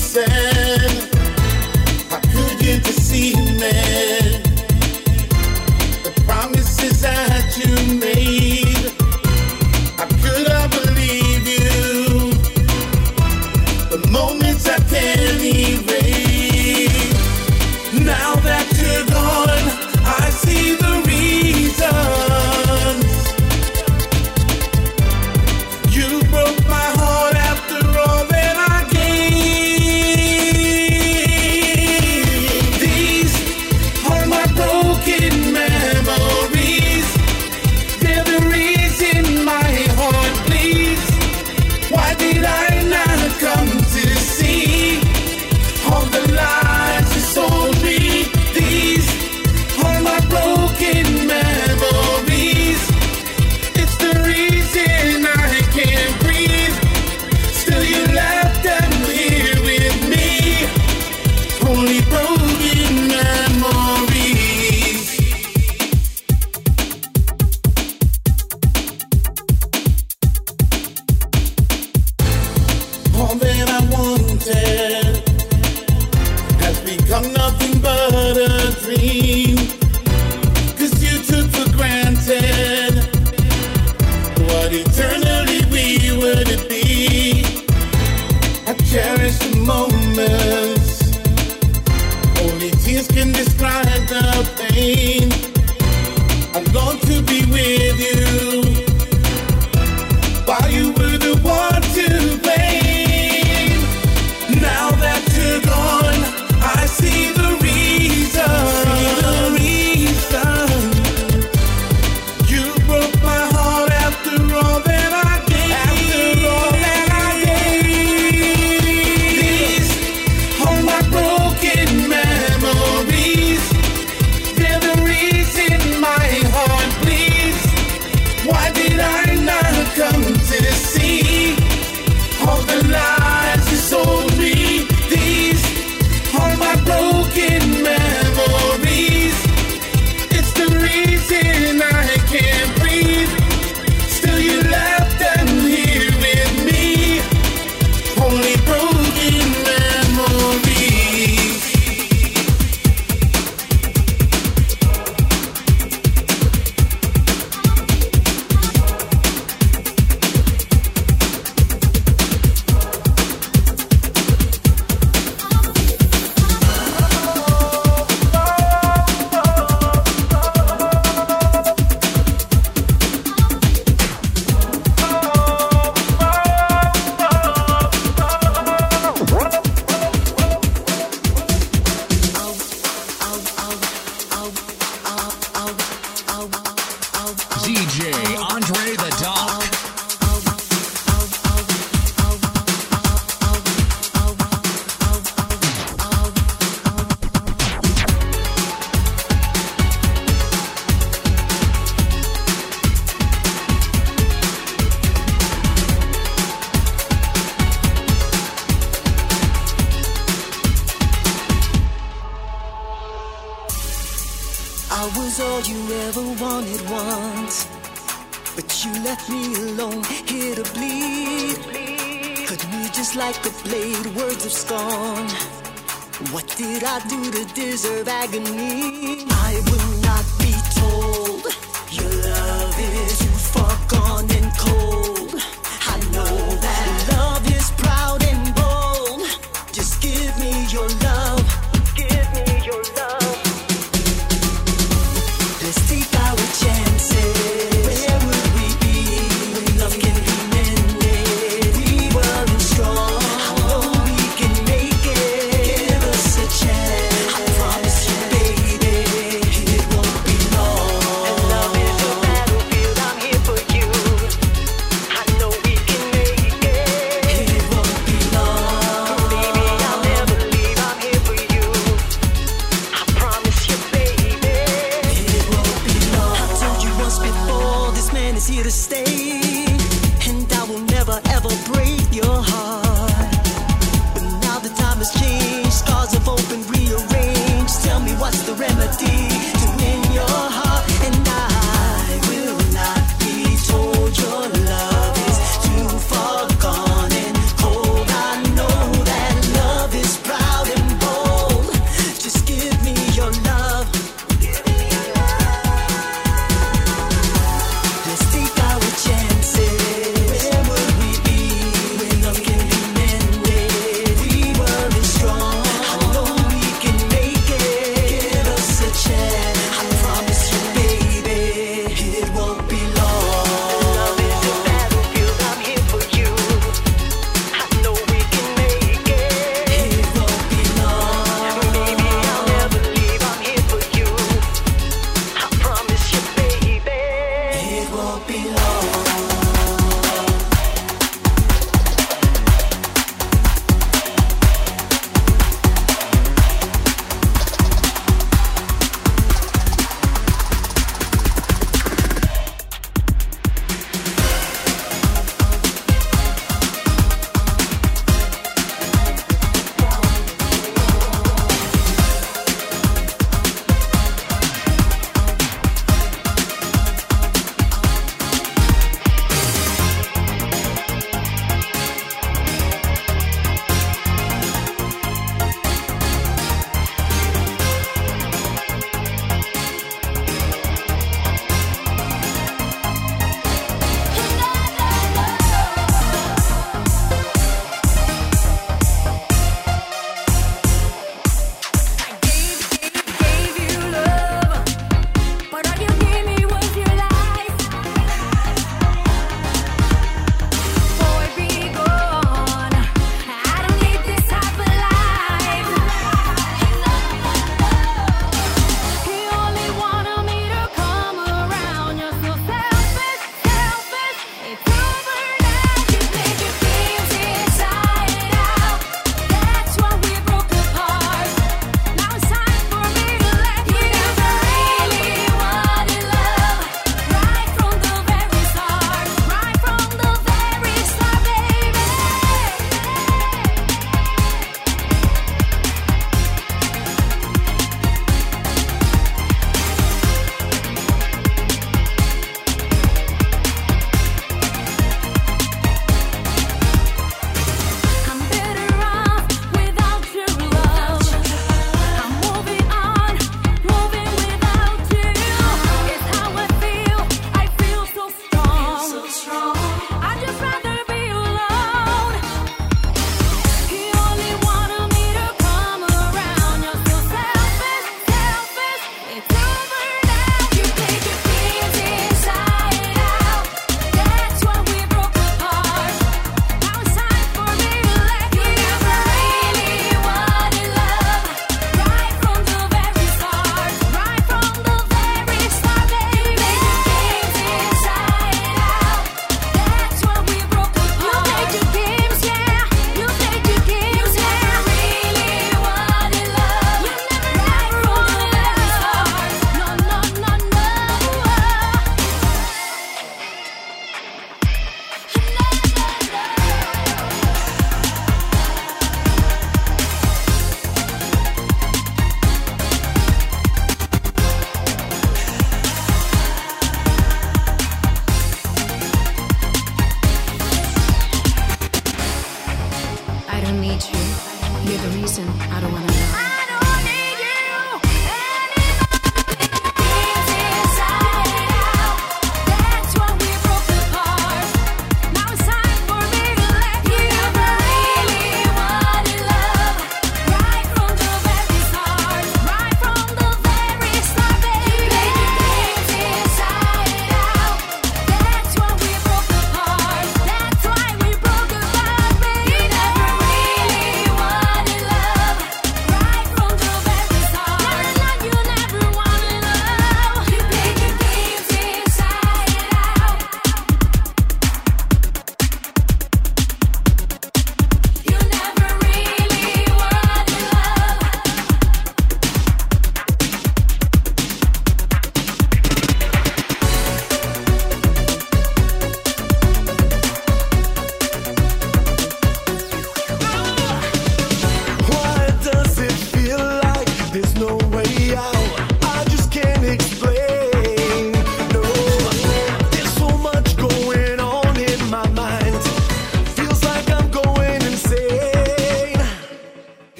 said.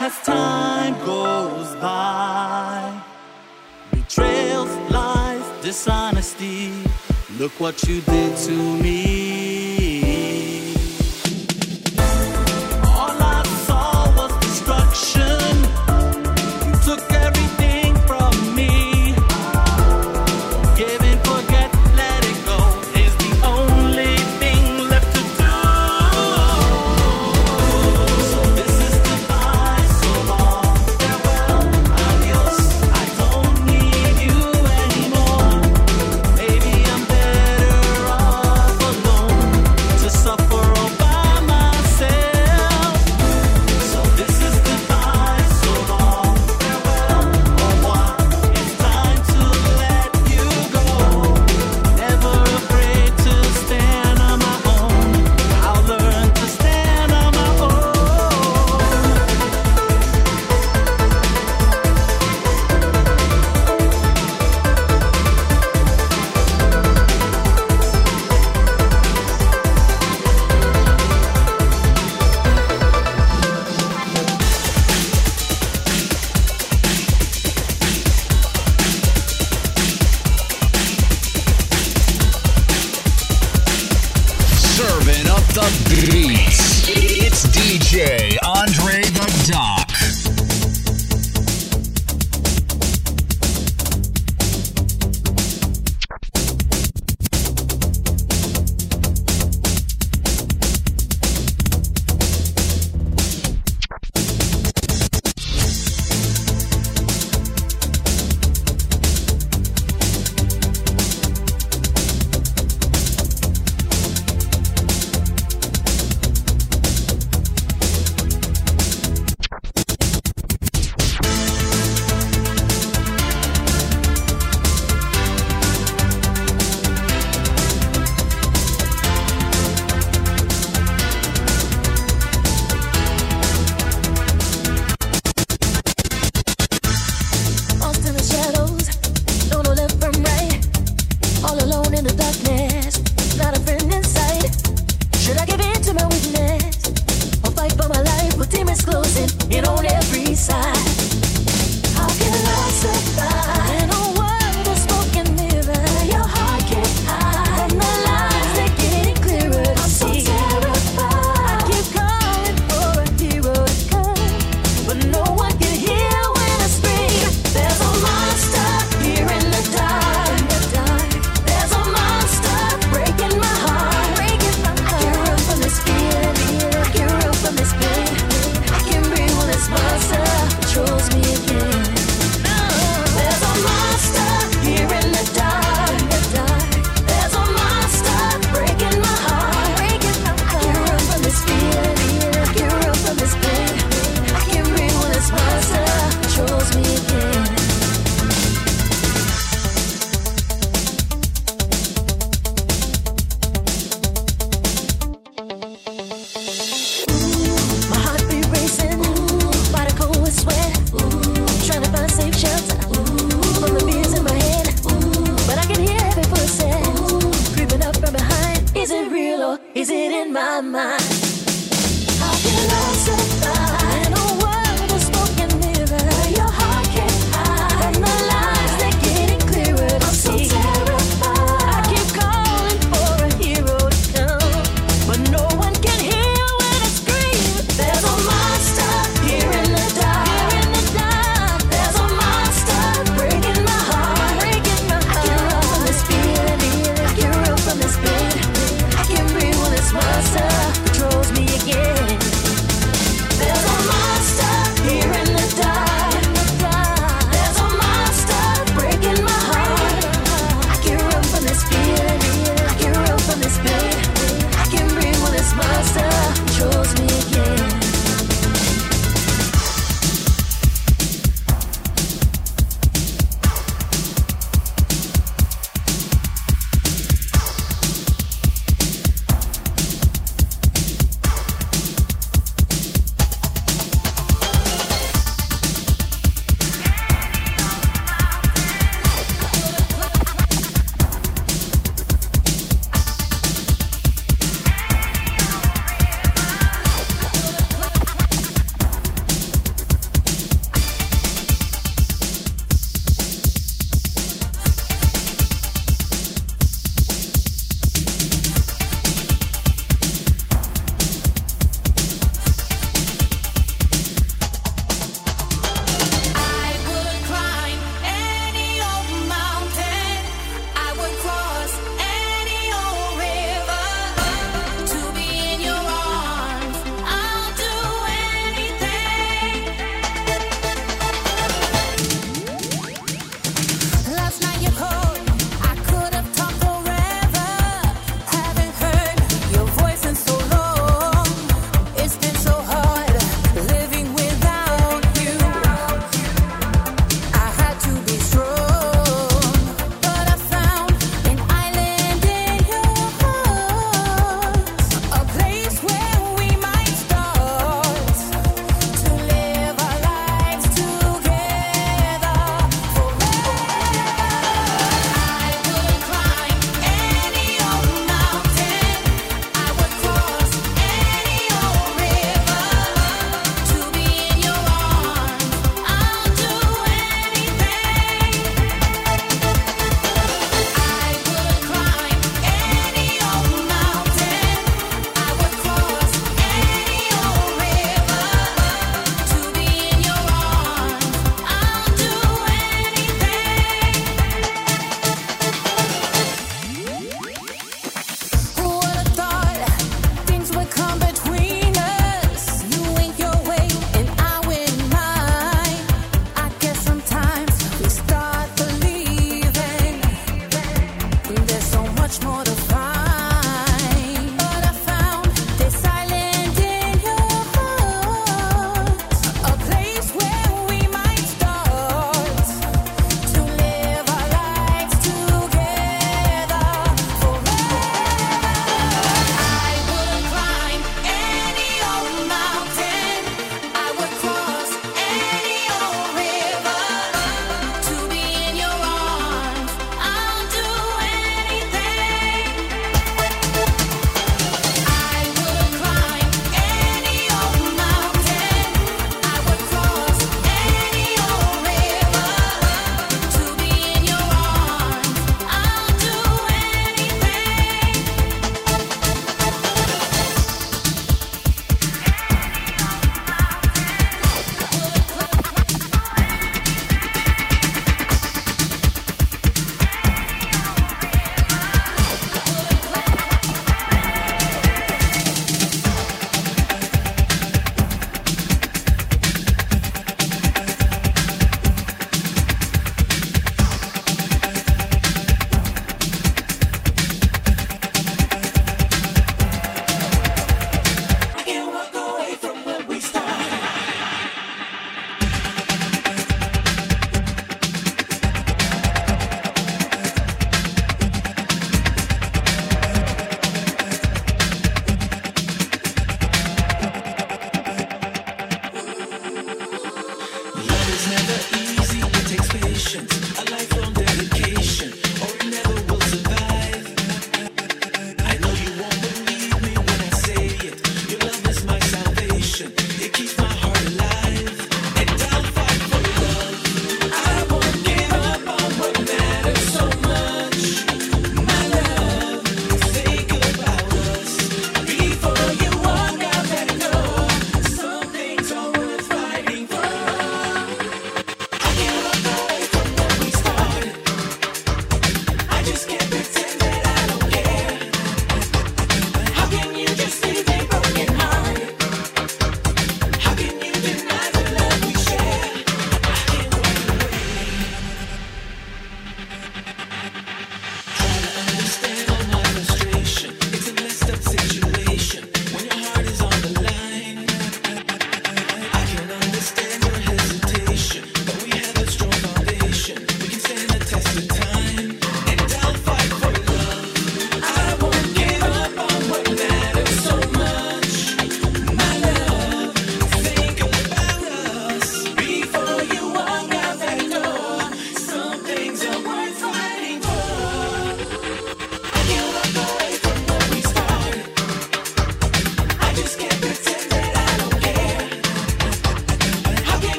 as time goes by. Betrayals, lies, dishonesty. Look what you did to me.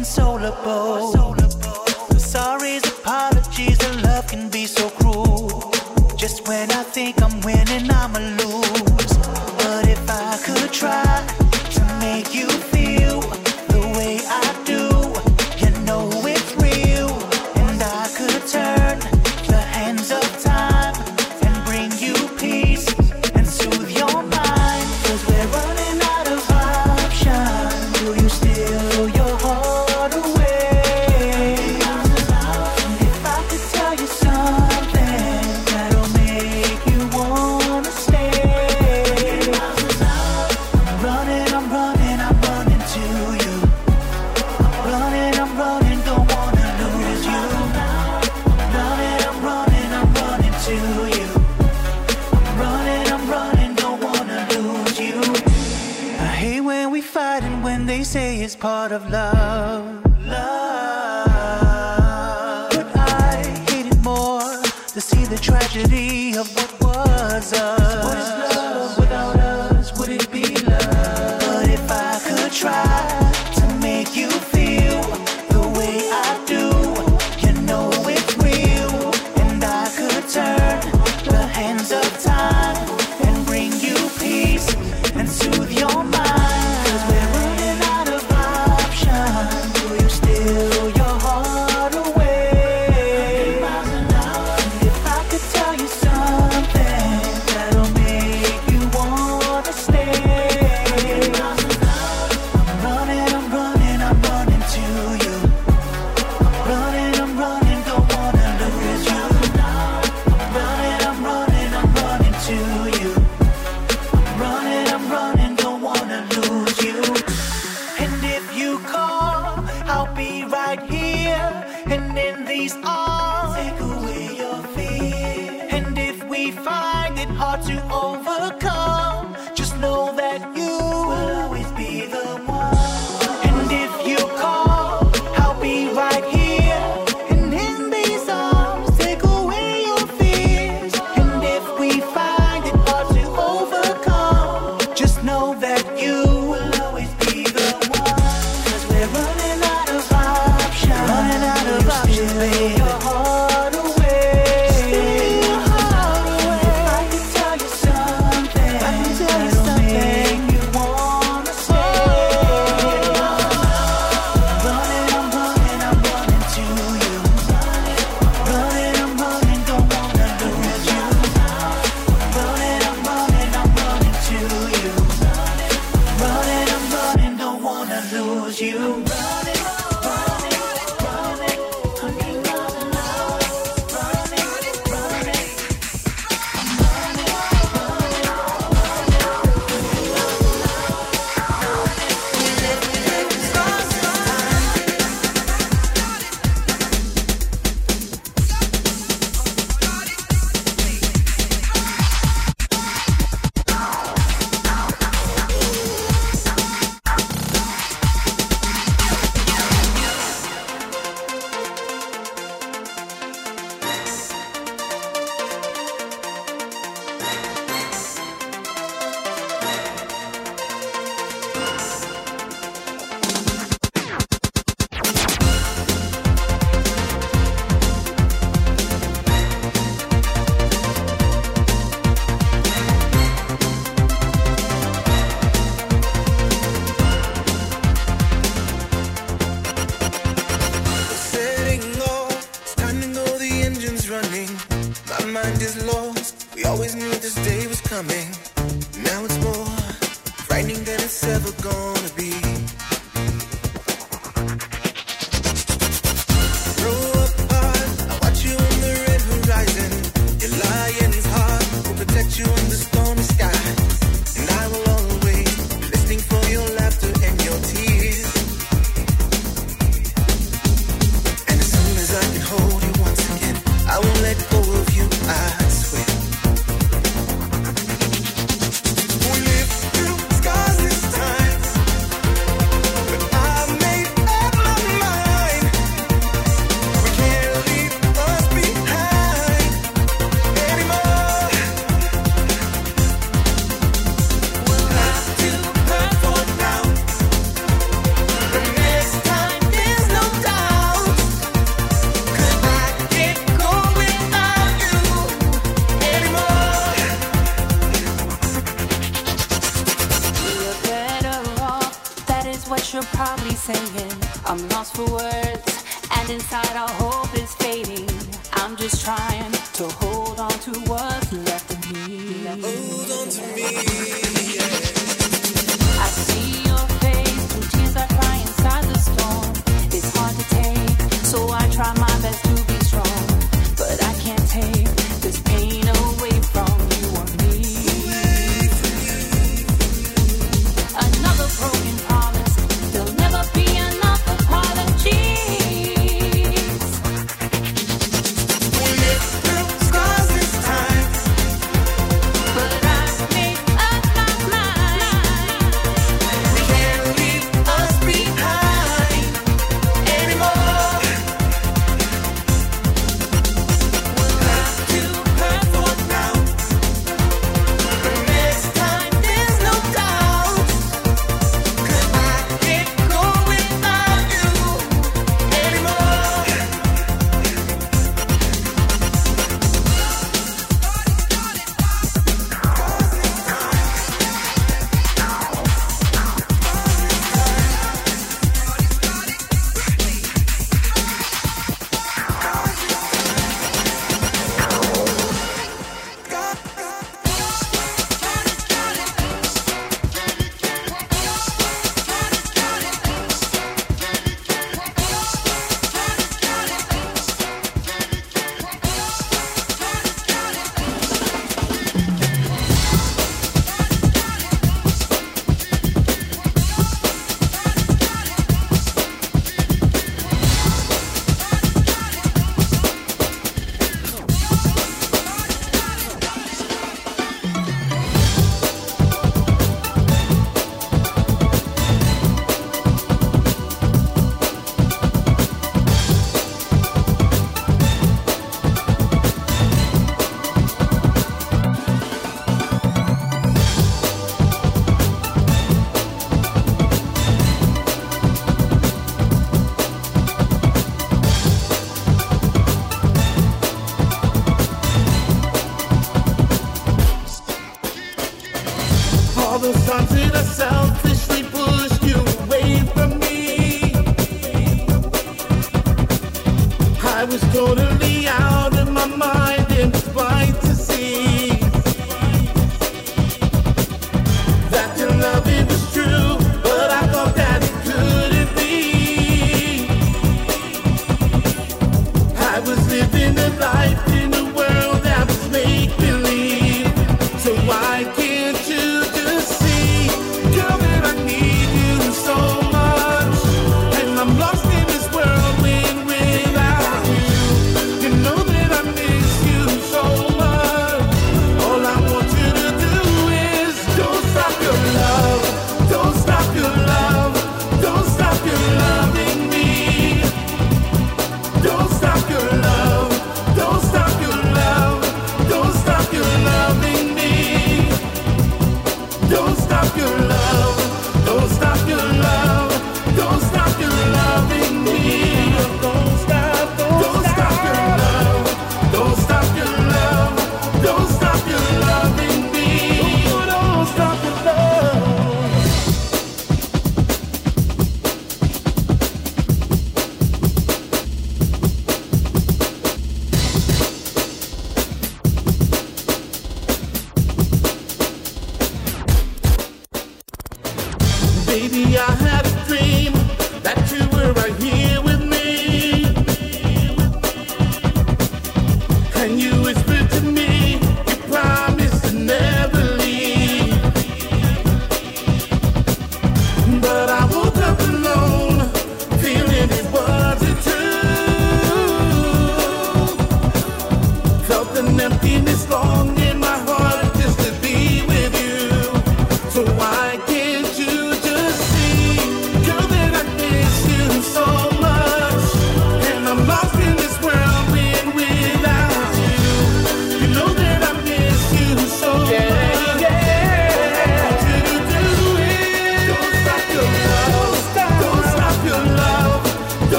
Inconsolable.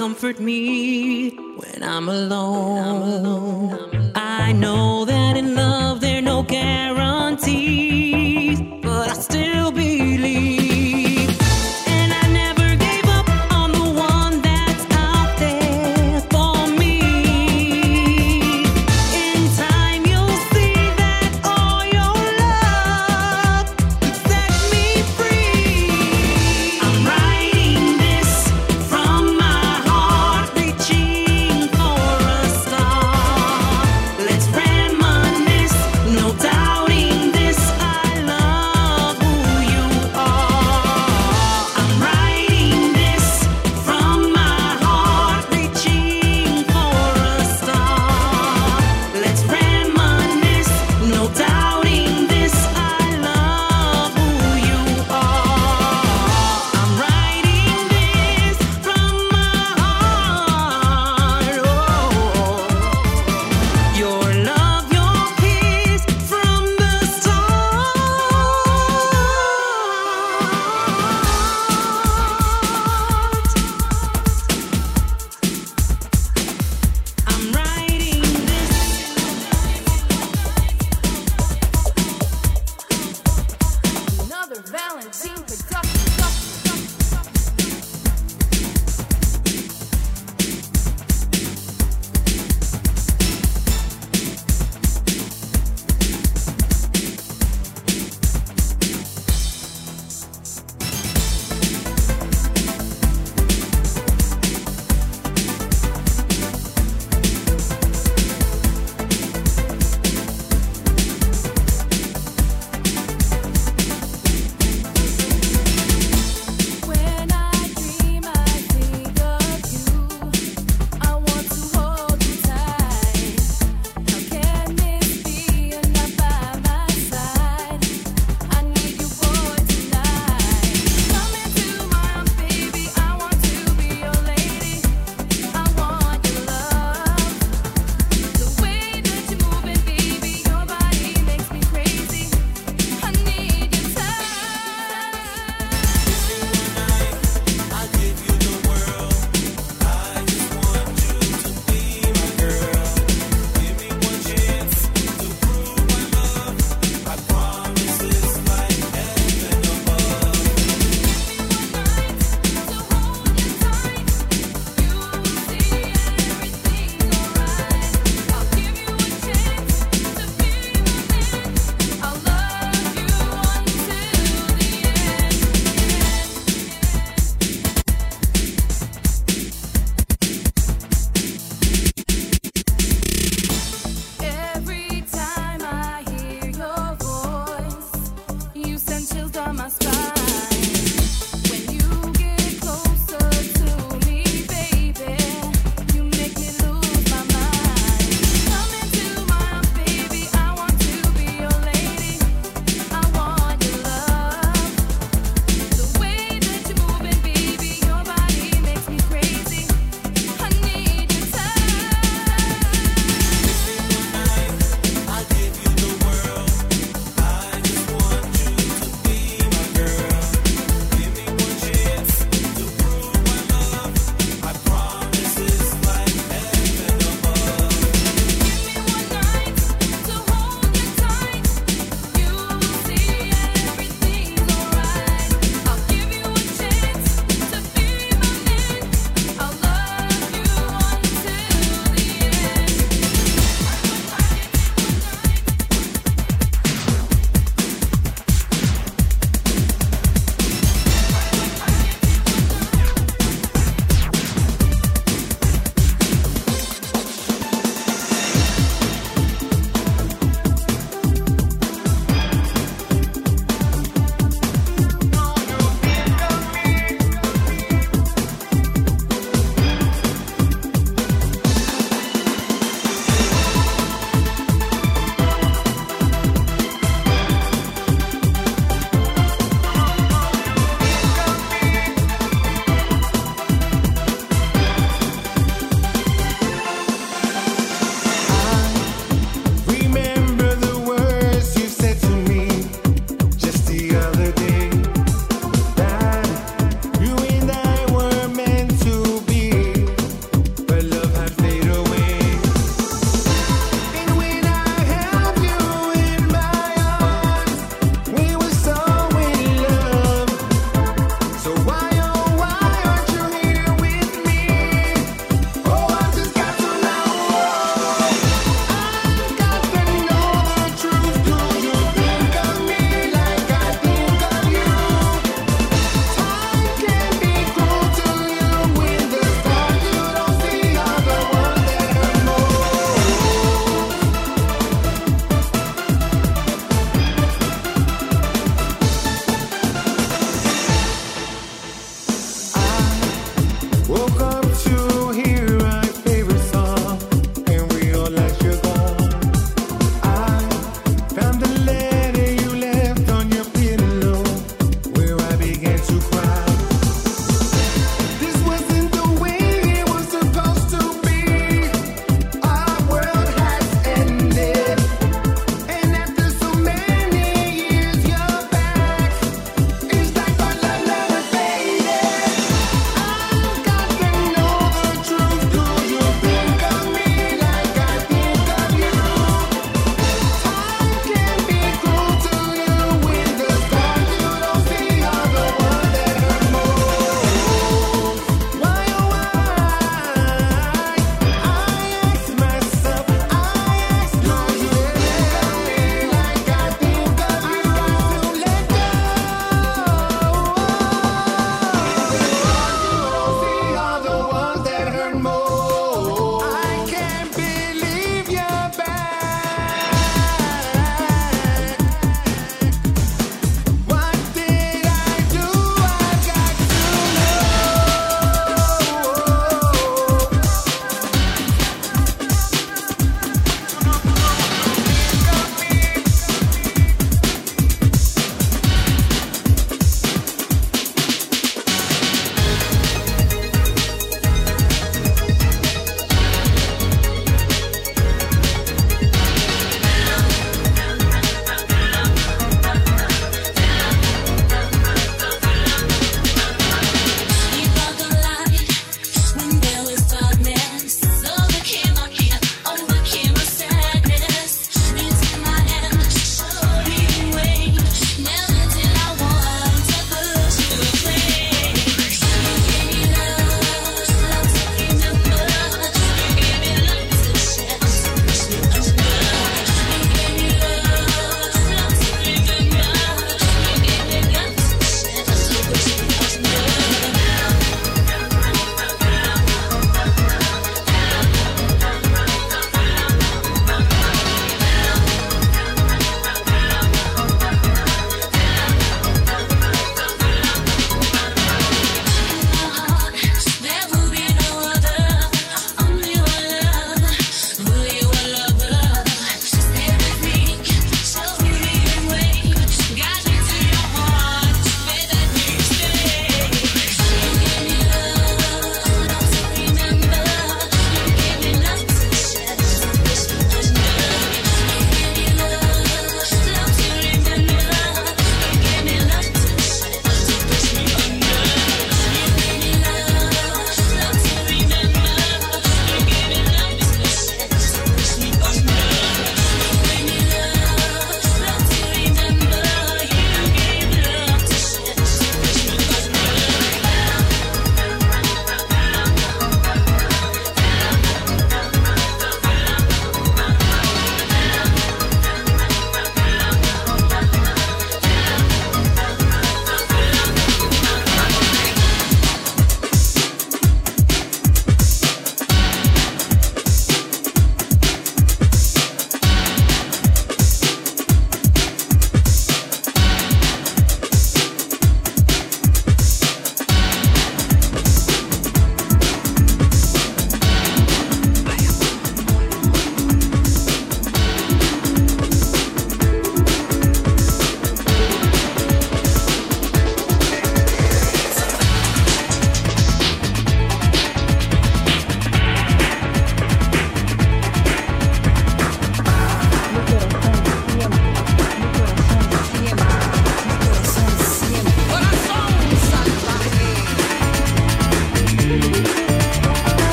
Comfort me when I'm alone.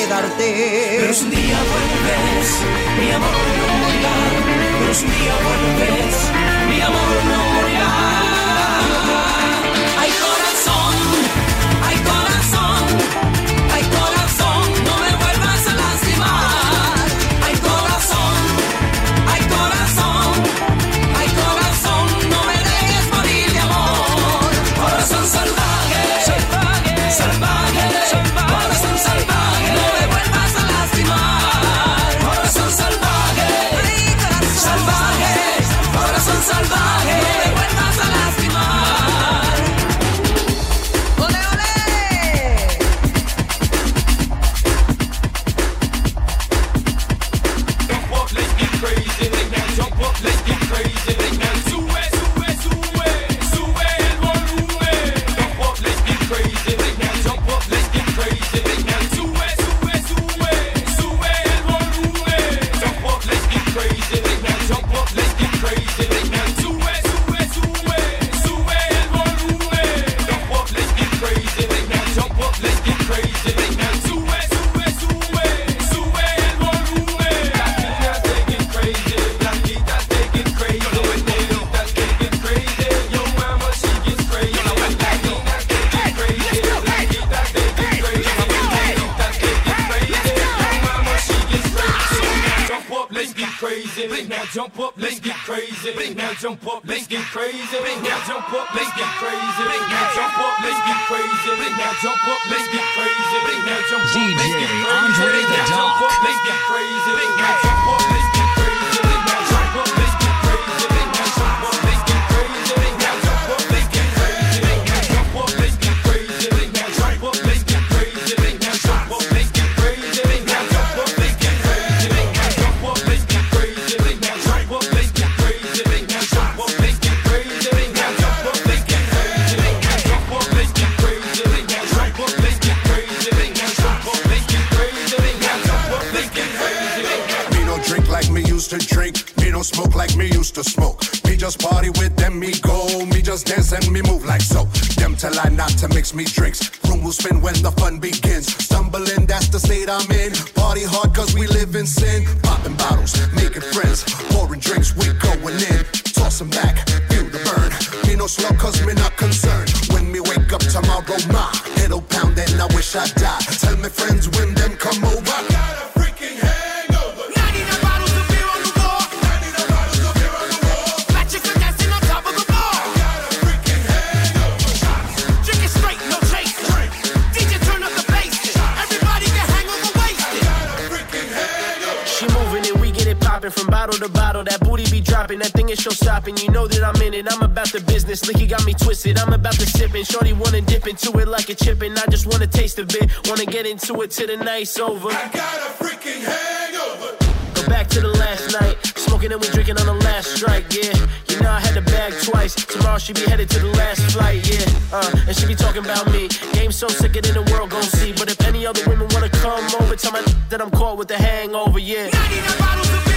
quedarte. Pero si un día vuelves, mi amor no morirá. Pero si un día vuelves. it's show stopping. You know that I'm in it. I'm about the business. Licky got me twisted. I'm about to sip sipping. Shorty wanna dip into it like a chippin'. I just wanna taste of it. Wanna get into it till the night's over. I got a freaking hangover. Go back to the last night. Smoking and we drinking on the last strike, yeah. You know I had the bag twice. Tomorrow she be headed to the last flight, yeah. Uh, and she be talking about me. Game so sick it in the world gon' see. But if any other women wanna come over, tell my that I'm caught with the hangover, yeah. 99 bottles of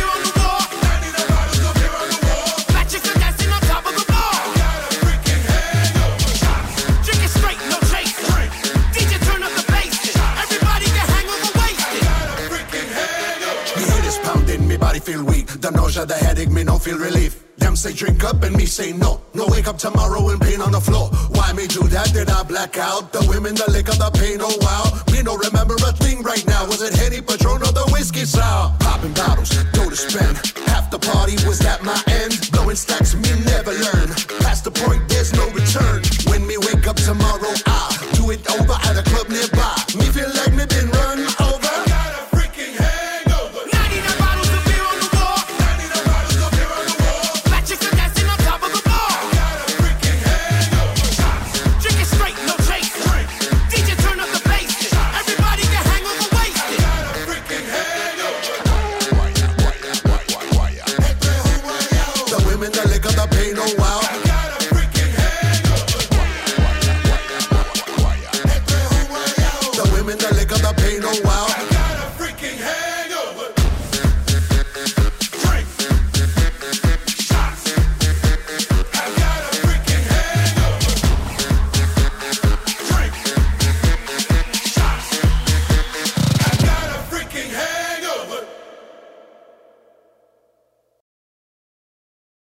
the nausea, the headache, me no feel relief. Them say drink up and me say no. No wake up tomorrow in pain on the floor. Why me do that? Did I black out? The women, the liquor, the pain, oh wow. Me no remember a thing right now. Was it Henny Patron or the whiskey sour? Popping bottles, go to spend. Half the party was that my end. Blowing stacks, me never learn.